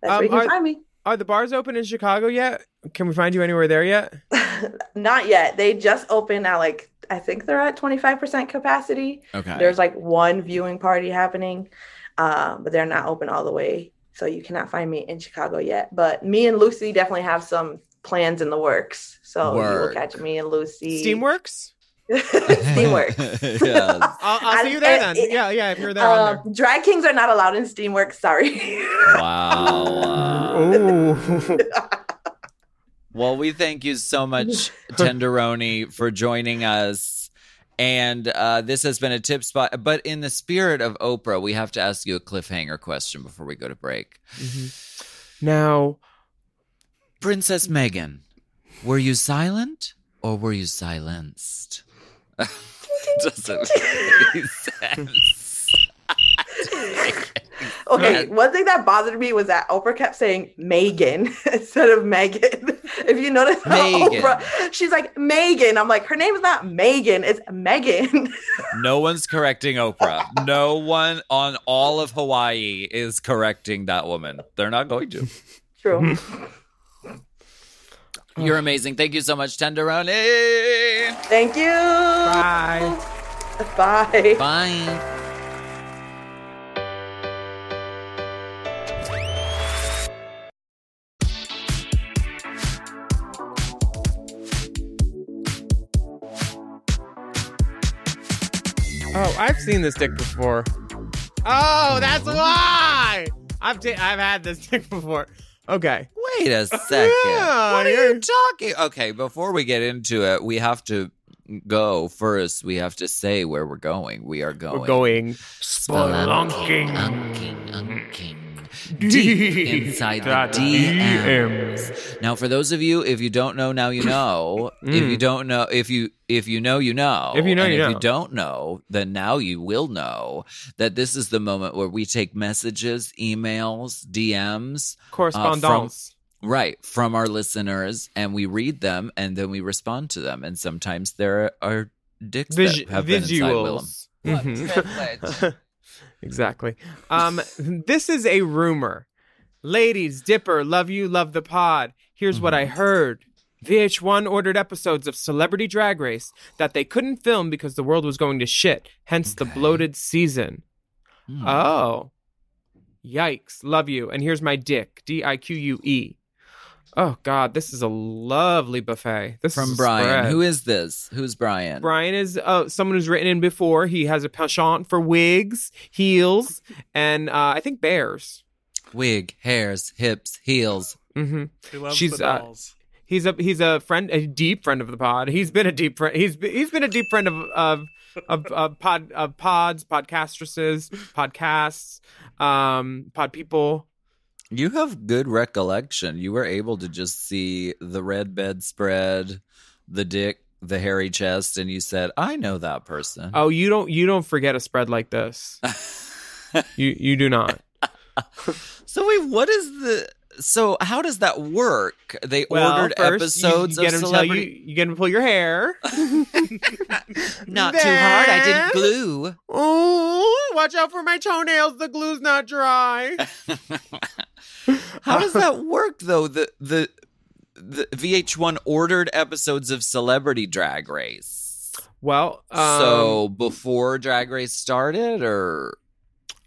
That's Um, where you can are- find me. Are the bars open in Chicago yet? Can we find you anywhere there yet? Not yet. They just opened at like I think they're at 25% capacity. Okay. There's like one viewing party happening, um, but they're not open all the way. So you cannot find me in Chicago yet. But me and Lucy definitely have some plans in the works. So you will catch me and Lucy. Steamworks. Steamworks. yes. I'll, I'll I- see you there I- then. it- yeah, yeah. If you're there, on Um, drag kings are not allowed in Steamworks. Sorry. Wow. there. Well, we thank you so much, Tenderoni, for joining us. And uh, this has been a tip spot. But in the spirit of Oprah, we have to ask you a cliffhanger question before we go to break. now, Princess Megan, were you silent or were you silenced? Doesn't make sense. Okay, one thing that bothered me was that Oprah kept saying Megan instead of Megan. if you notice, how Megan. Oprah, she's like Megan. I'm like, her name is not Megan, it's Megan. No one's correcting Oprah. No one on all of Hawaii is correcting that woman. They're not going to. True. You're amazing. Thank you so much, Tenderoni. Thank you. bye. Bye. Bye. Oh, I've seen this dick before. Oh, that's why. I've ta- I've had this dick before. Okay. Wait a second. Yeah, what are you're- you talking? Okay, before we get into it, we have to go first. We have to say where we're going. We are going. We're going spelunking, unking, unking, deep inside the DMs. Now, for those of you, if you don't know, now you know. If you Mm. don't know, if you if you know, you know. If you know, and you if know. you don't know, then now you will know that this is the moment where we take messages, emails, DMs, correspondence. Right, from our listeners, and we read them, and then we respond to them. And sometimes there are dicks Vis- that have been inside Willam. visuals. Exactly. Um, this is a rumor. Ladies, Dipper, love you, love the pod. Here's what I heard. VH1 ordered episodes of Celebrity Drag Race that they couldn't film because the world was going to shit, hence the bloated season. Hmm. Oh. Yikes. Love you. And here's my dick. D I Q U E. Oh God, this is a lovely buffet. This From a Brian. spread. Who is this? Who's Brian? Brian is uh, someone who's written in before. He has a penchant for wigs, heels, and uh, I think bears. Wig, hairs, hips, heels. hmm He loves She's, the uh. He's a he's a friend, a deep friend of the pod. He's been a deep friend. He's been, he's been a deep friend of of of, of pod of pods, podcastresses, podcasts, um, pod people. You have good recollection. You were able to just see the red bedspread, the dick, the hairy chest, and you said, "I know that person." Oh, you don't you don't forget a spread like this. you you do not. So wait, what is the? So how does that work? They Well, ordered first, you- episodes you, get of tell celebrity. you you get him to pull your hair. Not too hard. I didn't glue. Oh, watch out for my toenails. The glue's not dry. How does that work though? The the the VH1 ordered episodes of Celebrity Drag Race. Well, um, so before Drag Race started, or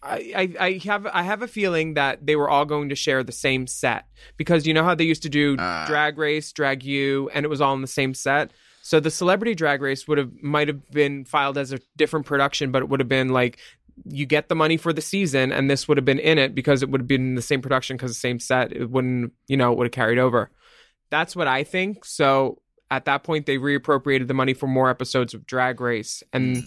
I, I, I have I have a feeling that they were all going to share the same set because you know how they used to do Ah. Drag Race, Drag You, and it was all in the same set. So the Celebrity Drag Race would have might have been filed as a different production, but it would have been like you get the money for the season, and this would have been in it because it would have been the same production because the same set. It wouldn't, you know, it would have carried over. That's what I think. So at that point, they reappropriated the money for more episodes of Drag Race, and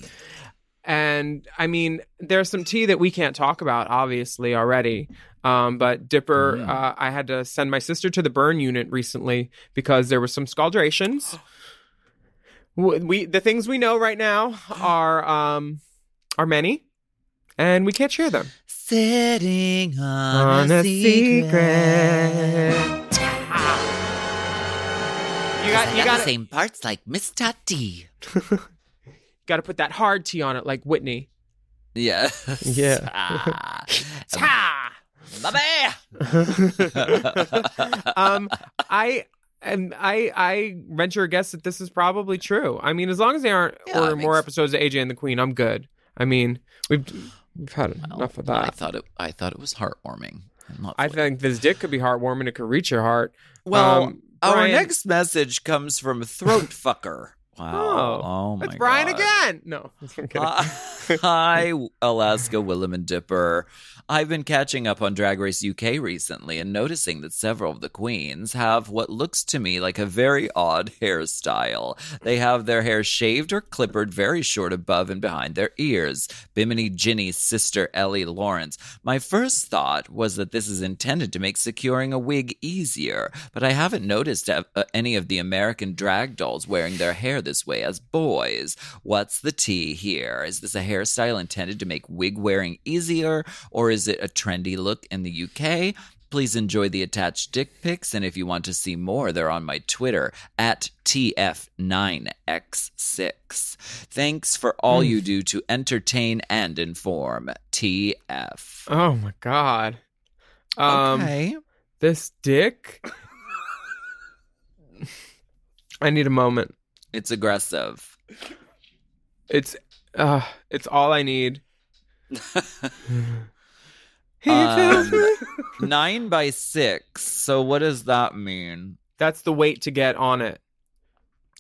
and I mean, there's some tea that we can't talk about, obviously, already. Um, but Dipper, Mm. uh, I had to send my sister to the burn unit recently because there was some scaldrations. We the things we know right now are um are many, and we can't share them. sitting on, a, secret. You got you got same parts like Miss Tati. got to put that hard T on it, like Whitney. Yeah. Yeah. Ah. Ta! Babe. um, I. And I I venture a guess that this is probably true. I mean, as long as they aren't Yeah, or more so. episodes of AJ and the Queen, I'm good. I mean, we've we've had Well, enough of that. I thought it. I thought it was heartwarming. I think this dick could be heartwarming. It could reach your heart. Well, Um, our next message comes from Throat Fucker. Wow. Oh, my It's Brian God. again. No, Uh, hi, Alaska Willam and Dipper. I've been catching up on Drag Race UK recently and noticing that several of the queens have what looks to me like a very odd hairstyle. They have their hair shaved or clippered very short above and behind their ears. Bimini Ginny's sister Ellie Lawrence. My first thought was that this is intended to make securing a wig easier, but I haven't noticed uh, uh, any of the American drag dolls wearing their hair this way as boys. What's the tea here? Is this a hairstyle intended to make wig wearing easier, or is it a trendy look in the UK? Please enjoy the attached dick pics, and if you want to see more, they're on my Twitter at TF9X6. Thanks for all you do to entertain and inform. TF. oh my god. Um, okay. this dick. I need a moment. It's aggressive. It's uh it's all I need. Um. Nine by six. So what does that mean? That's the weight to get on it.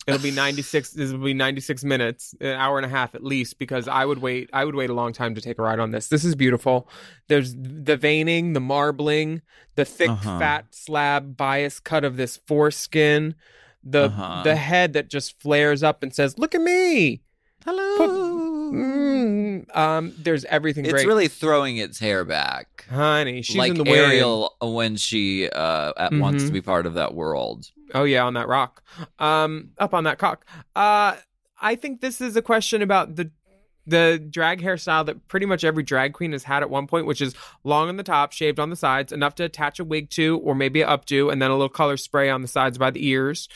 It'll be 96 this will be 96 minutes, an hour and a half at least because I would wait I would wait a long time to take a ride on this. This is beautiful. There's the veining, the marbling, the thick Uh-huh. fat slab bias cut of this foreskin, the Uh-huh. the head that just flares up and says, "Look at me." Hello. Mm, um there's everything It's great. really throwing its hair back. Honey, she's like in the. Ariel when she uh, at- wants to be part of that world. Oh yeah, on that rock. Um, up on that cock. Uh, I think this is a question about the the drag hairstyle that pretty much every drag queen has had at one point, which is long on the top, shaved on the sides, enough to attach a wig to, or maybe an updo, and then a little color spray on the sides by the ears.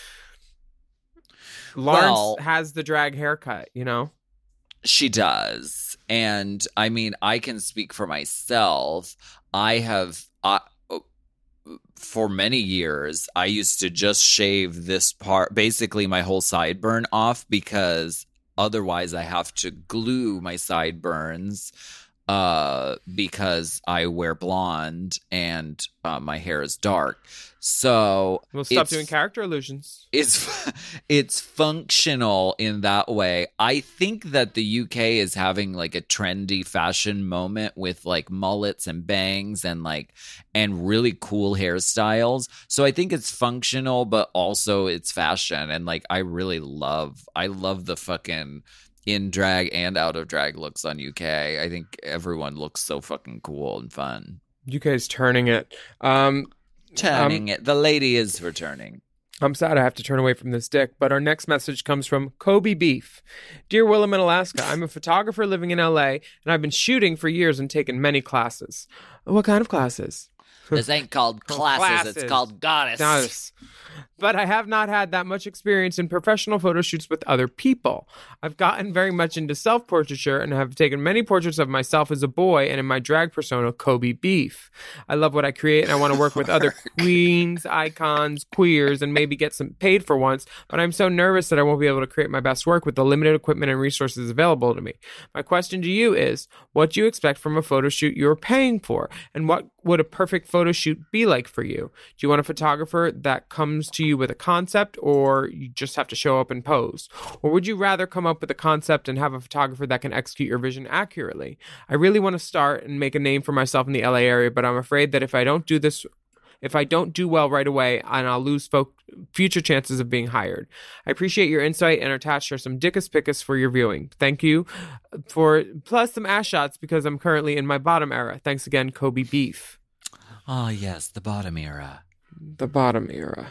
Lawrence Well- has the drag haircut, you know. She does. And I mean, I can speak for myself. I have, uh, for many years, I used to just shave this part, basically my whole sideburn off because otherwise I have to glue my sideburns uh because I wear blonde and uh, my hair is dark. So We'll stop doing character illusions. it's it's functional in that way. I think that the UK is having like a trendy fashion moment with like mullets and bangs and like and really cool hairstyles. So I think it's functional but also it's fashion and like I really love I love the fucking in drag and out of drag looks on UK. I think everyone looks so fucking cool and fun. UK's turning it. Um, Turning um, it. The lady is returning. I'm sad I have to turn away from this dick, but our next message comes from Kobe Beef. Dear Willam in Alaska, I'm a photographer living in LA, and I've been shooting for years and taken many classes. What kind of classes? This ain't called classes, Classes. it's called goddess. Goddess. But I have not had that much experience in professional photo shoots with other people. I've gotten very much into self portraiture and have taken many portraits of myself as a boy and in my drag persona, Kobe Beef. I love what I create and I want to work with other queens, icons, queers, and maybe get some paid for once. But I'm so nervous that I won't be able to create my best work with the limited equipment and resources available to me. My question to you is what do you expect from a photo shoot you're paying for? And what would a perfect photo shoot be like for you? Do you want a photographer that comes to you with a concept or you just have to show up and pose? Or would you rather come up with a concept and have a photographer that can execute your vision accurately? I really want to start and make a name for myself in the LA area, but I'm afraid that if I don't do this if I don't do well right away, and I'll lose folk- future chances of being hired. I appreciate your insight and are attached to some dickus pickus for your viewing. Thank you for plus some ass shots because I'm currently in my bottom era. Thanks again, Kobe Beef. Oh yes, the bottom era. The bottom era.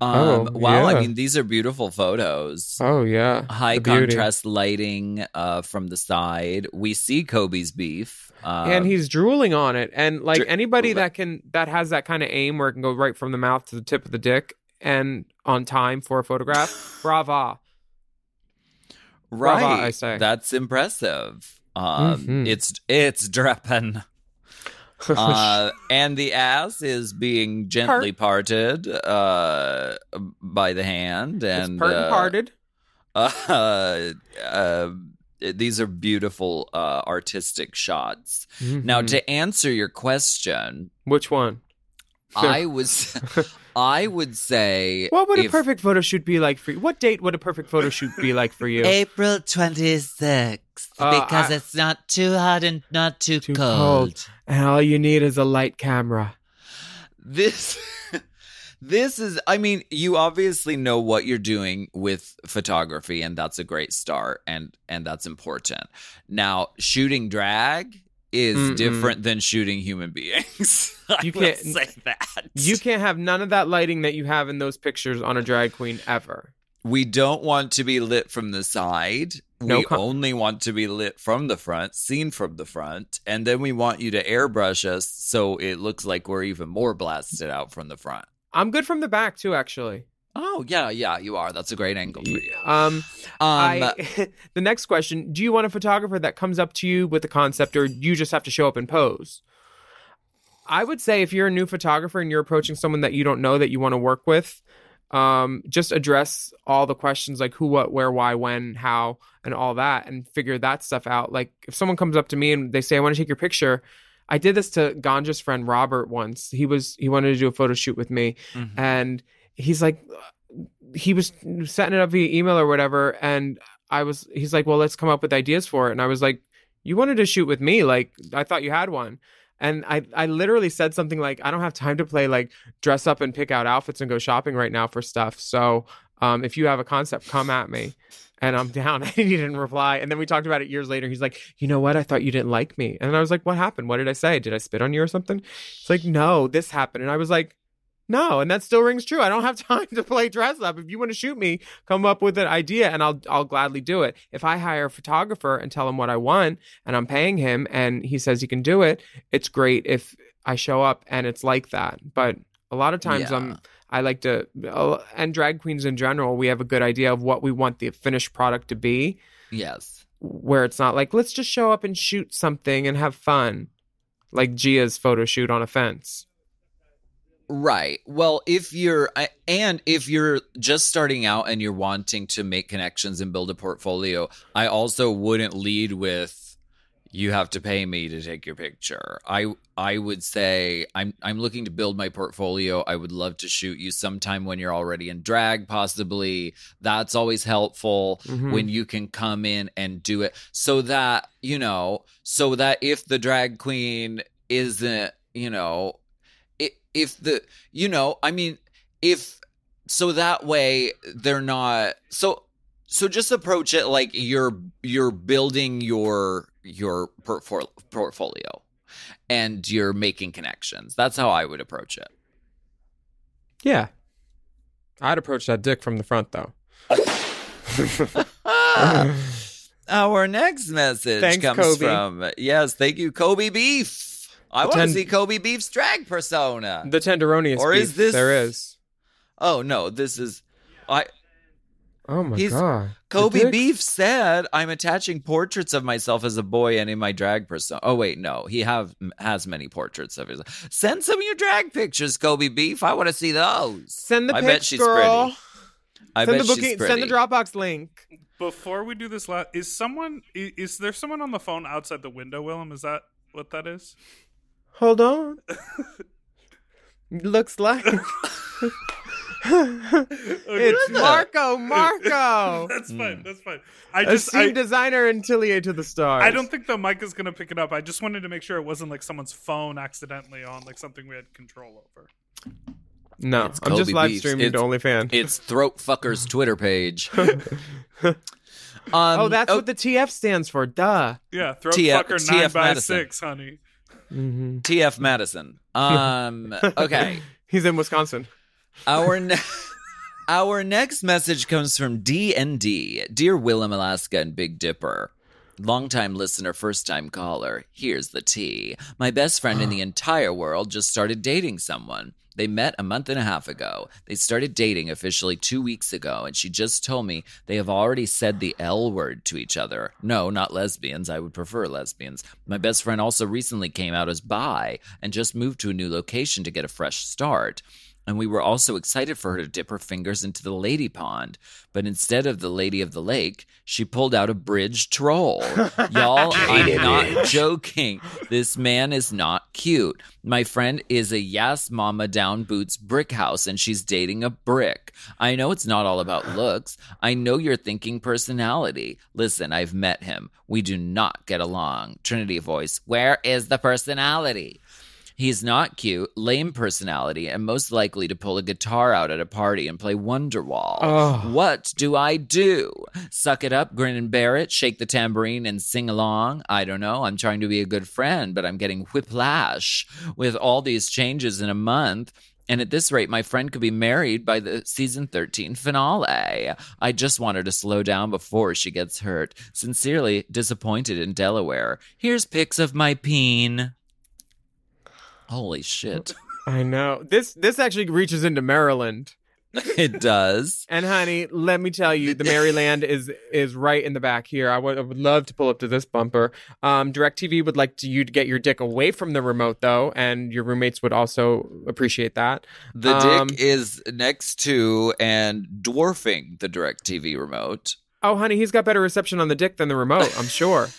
Um, Oh, wow, I mean these are beautiful photos. Oh yeah, High contrast lighting uh, from the side. We see Kobe's beef, uh, and he's drooling on it. And like dr- anybody that can that has that kind of aim where it can go right from the mouth to the tip of the dick and on time for a photograph, brava. right. brava, I say. That's impressive. Um, Mhm. It's it's dripping. uh, and the ass is being gently parted uh, by the hand, and it's part and uh, parted. uh, uh, these are beautiful uh, artistic shots. Now, Mhm. to answer your question, which one? I was, I would say, What would a perfect photo shoot be like for you? What date would a perfect photo shoot be like for you? April 26th, Uh, because I- it's not too hot and not too, Too cold. cold. and all you need is a light camera. This this is I mean, you obviously know what you're doing with photography and that's a great start and and that's important. Now, shooting drag is Mm-mm. different than shooting human beings. You can't- say that. You can't have none of that lighting that you have in those pictures on a drag queen ever. We don't want to be lit from the side. No we com- only want to be lit from the front, seen from the front, and then we want you to airbrush us so it looks like we're even more blasted out from the front. I'm good from the back too, actually. Oh yeah, yeah, you are. That's a great angle for you. Um, Um, I, the next question: Do you want a photographer that comes up to you with a concept, or you just have to show up and pose? I would say if you're a new photographer and you're approaching someone that you don't know that you want to work with, um, just address all the questions like who, what, where, why, when, how, and all that, and figure that stuff out. Like if someone comes up to me and they say, "I want to take your picture," I did this to Ganja's friend Robert once. He was he wanted to do a photo shoot with me, mhm. and he's like he was setting it up via email or whatever. And i was he's like well let's come up with ideas for it. And i was like you wanted to shoot with me? Like i thought you had one. And i i literally said something like i don't have time to play like dress up and pick out outfits and go shopping right now for stuff. So um if you have a concept come at me and i'm down and he didn't reply and then we talked about it years later he's like you know what i thought you didn't like me and i was like what happened what did i say did i spit on you or something it's like no this happened and i was like no, and that still rings true. I don't have time to play dress up. If you want to shoot me, come up with an idea and I'll I'll gladly do it. If I hire a photographer and tell him what I want and I'm paying him and he says he can do it, it's great if I show up and it's like that. But a lot of times Yeah. I'm I like to uh, and drag queens in general, we have a good idea of what we want the finished product to be yes. where it's not like let's just show up and shoot something and have fun. Like Gia's photo shoot on a fence. Right. Well, if you're and if you're just starting out and you're wanting to make connections and build a portfolio, I also wouldn't lead with you have to pay me to take your picture. I I would say I'm I'm looking to build my portfolio. I would love to shoot you sometime when you're already in drag possibly. That's always helpful Mhm. when you can come in and do it so that, you know, so that if the drag queen isn't, you know, i- if the you know i mean if so that way they're not so so just approach it like you're you're building your your portfo- portfolio and you're making connections that's how i would approach it Yeah. I'd approach that dick from the front though. our next message Thanks, comes Kobe. from yes thank you kobe beef i want to ten- see kobe beef's drag persona the tenderoniest Or beef, is this- there is. oh no this is i Oh my He's- god. Kobe? Beef said, "I'm attaching portraits of myself as a boy and in my drag persona." Oh wait, no, he have has many portraits of his. Send some of your drag pictures, Kobe Beef. I want to see those. Send the I pics, bet she's girl. pretty. I send bet the she's pretty. Send the Dropbox link. Before we do this, la- is someone is, is there someone on the phone outside the window, Willam? Is that what that is? Hold on. Looks like it's Marco. Marco. That's Hmm. fine. That's fine. I just scene I, designer and Tillier to the stars. I don't think the mic is gonna pick it up. I just wanted to make sure it wasn't like someone's phone accidentally on, like something we had control over. No, It's I'm just live Beefs. streaming to It's- OnlyFans. It's Throat Fucker's Twitter page. um, oh, that's what the TF stands for. Duh. Yeah, throat TF fucker nine TF by Madison. six, honey. hmm TF Madison. Um, okay. He's in Wisconsin. Our ne- our next message comes from D and D. Dear Willam, Alaska, and Big Dipper. Longtime listener, first time caller. Here's the tea. My best friend in the entire world just started dating someone. They met a month and a half ago. They started dating officially two weeks ago, and she just told me they have already said the L word to each other. No, not lesbians. I would prefer lesbians. My best friend also recently came out as bi and just moved to a new location to get a fresh start. And we were also excited for her to dip her fingers into the lady pond. But instead of the lady of the lake, she pulled out a bridge troll. Y'all, I'm not joking. This man is not cute. My friend is a yes mama down boots brick house and she's dating a brick. I know it's not all about looks. I know you're thinking personality. Listen, I've met him. We do not get along. Trinity voice, where is the personality? He's not cute, lame personality, and most likely to pull a guitar out at a party and play Wonderwall. Oh. What do I do? Suck it up, grin and bear it, shake the tambourine and sing along? I don't know. I'm trying to be a good friend, but I'm getting whiplash with all these changes in a month. And at this rate, my friend could be married by the season 13 finale. I just want her to slow down before she gets hurt. Sincerely, disappointed in Delaware. Here's pics of my peen. Holy shit. I know. This this actually reaches into Maryland. it does. And honey, let me tell you, the Maryland is is right in the back here. I would, I would love to pull up to this bumper. Um, DirecTV would like to, you to get your dick away from the remote though, and your roommates would also appreciate that. The Um, dick is next to and dwarfing the direct TV remote. Oh, honey, he's got better reception on the dick than the remote. I'm sure.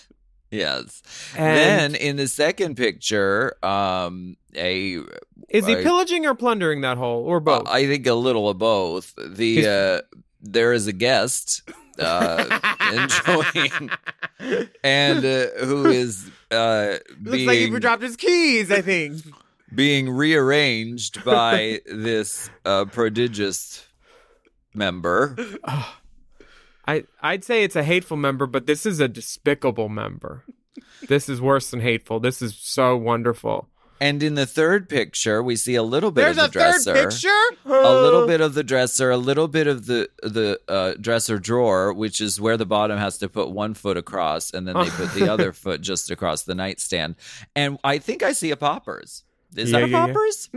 Yes. And then in the second picture, um, a is he I- pillaging or plundering that hole, or both? I think a little of both. The uh, there is a guest uh, enjoying and uh, who is uh, Looks like he dropped his keys. I think. being rearranged by this uh, prodigious member. I I'd say it's a hateful member, but this is a despicable member. This is worse than hateful. This is so wonderful. And in the third picture, we see a little bit There's of a the dresser. third picture. a little bit of the dresser, a little bit of the the uh, dresser drawer, which is where the bottom has to put one foot across, and then they put the other foot just across the nightstand. And I think I see a poppers. Is Yeah, that a yeah, yeah. poppers?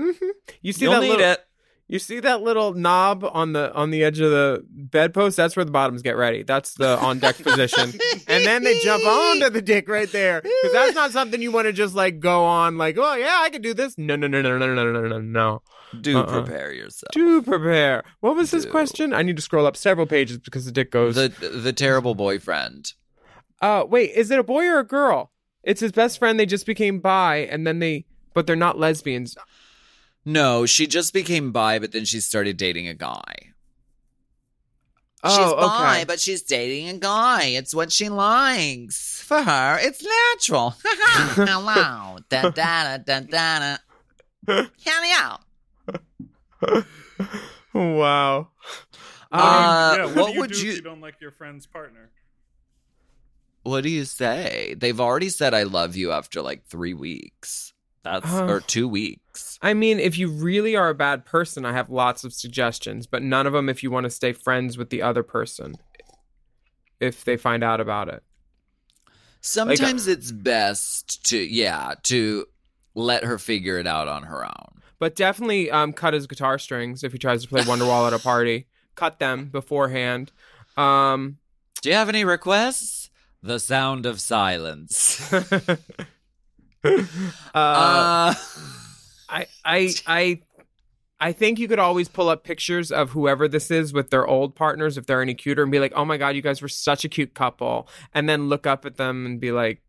You see You'll that need little, it. You see that little knob on the on the edge of the bedpost? That's where the bottoms get ready. That's the on deck position, and then they jump onto the dick right there because that's not something you want to just like go on like, oh yeah, I could do this. No, no, no, no, no, no, no, no, no. Do Uh-uh. prepare yourself. Do prepare. What was his Do. question? I need to scroll up several pages because the dick goes. The the terrible boyfriend. Uh, wait, is it a boy or a girl? It's his best friend. They just became bi, and then they, but they're not lesbians. No, she just became bi, but then she started dating a guy. Oh, okay. but she's dating a guy. It's what she likes. For her, it's natural. Hello. Da da da da da. Hello. wow. Um, Uh, yeah, what, what do you would do you- if you don't like your friend's partner? What do you say? They've already said I love you after like three weeks. That's Uh. or two weeks. I mean, if you really are a bad person, I have lots of suggestions, but none of them if you want to stay friends with the other person. If they find out about it. Sometimes it's best to yeah to let her figure it out on her own. But definitely um, cut his guitar strings if he tries to play Wonderwall at a party. Cut them beforehand. Um, Do you have any requests? The sound of silence. uh, uh I I I I think you could always pull up pictures of whoever this is with their old partners if they're any cuter and be like, "Oh my god, you guys were such a cute couple." And then look up at them and be like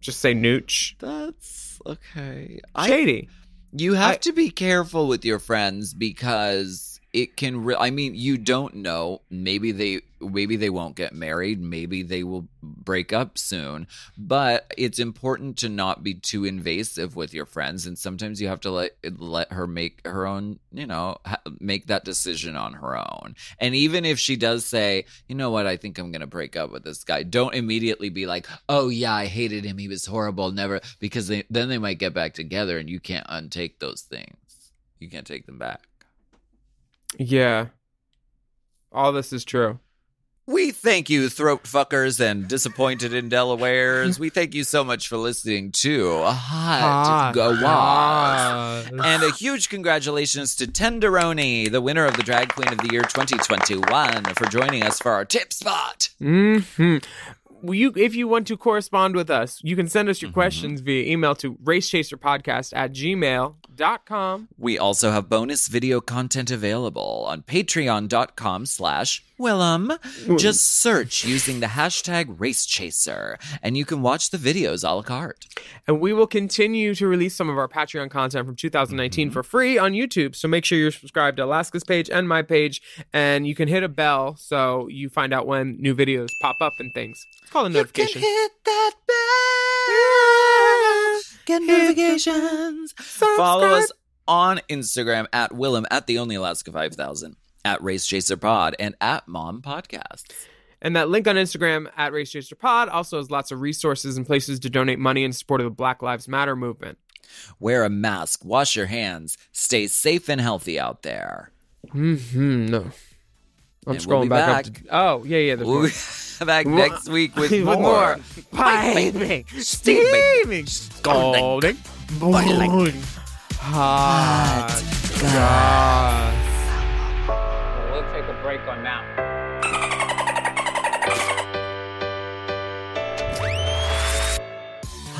just say nooch. that's okay. I Shady. You have I- to be careful with your friends because it can. Re- I mean, you don't know. Maybe they, maybe they won't get married. Maybe they will break up soon. But it's important to not be too invasive with your friends, and sometimes you have to let let her make her own. You know, make that decision on her own. And even if she does say, you know what, I think I'm going to break up with this guy, don't immediately be like, oh yeah, I hated him. He was horrible. Never, because they, then they might get back together and you can't untake those things. You can't take them back. Yeah. All this is true. We thank you, throat fuckers and disappointed in Delawares. We thank you so much for listening to Hot. And a huge congratulations to Tenderoni, the winner of the Drag Queen of the Year 2021, for joining us for our tip spot. hmm Well, you, if you want to correspond with us, you can send us your mm-hmm. questions via email to racechaserpodcast at gmail.com. We also have bonus video content available on patreon.com slash Willam. Just search using the hashtag racechaser, and you can watch the videos a la carte. And we will continue to release some of our Patreon content from 2019 mm-hmm. for free on YouTube. So make sure you're subscribed to Alaska's page and my page, and you can hit a bell so you find out when new videos pop up and things. It's called a notification. hit that bell. Get notifications. Follow us on Instagram at Willam at the Only Alaska 5000, at Race Chaser Pod, and at Mom Podcasts. And that link on Instagram at Race Chaser Pod also has lots of resources and places to donate money in support of the Black Lives Matter movement. Wear a mask, wash your hands, stay safe and healthy out there. Mm-hmm. No. I'm And scrolling we'll back, back. up. To, oh yeah, yeah. We'll more. be back next week with, more. more Piping, steaming, scalding, boiling, hot goss.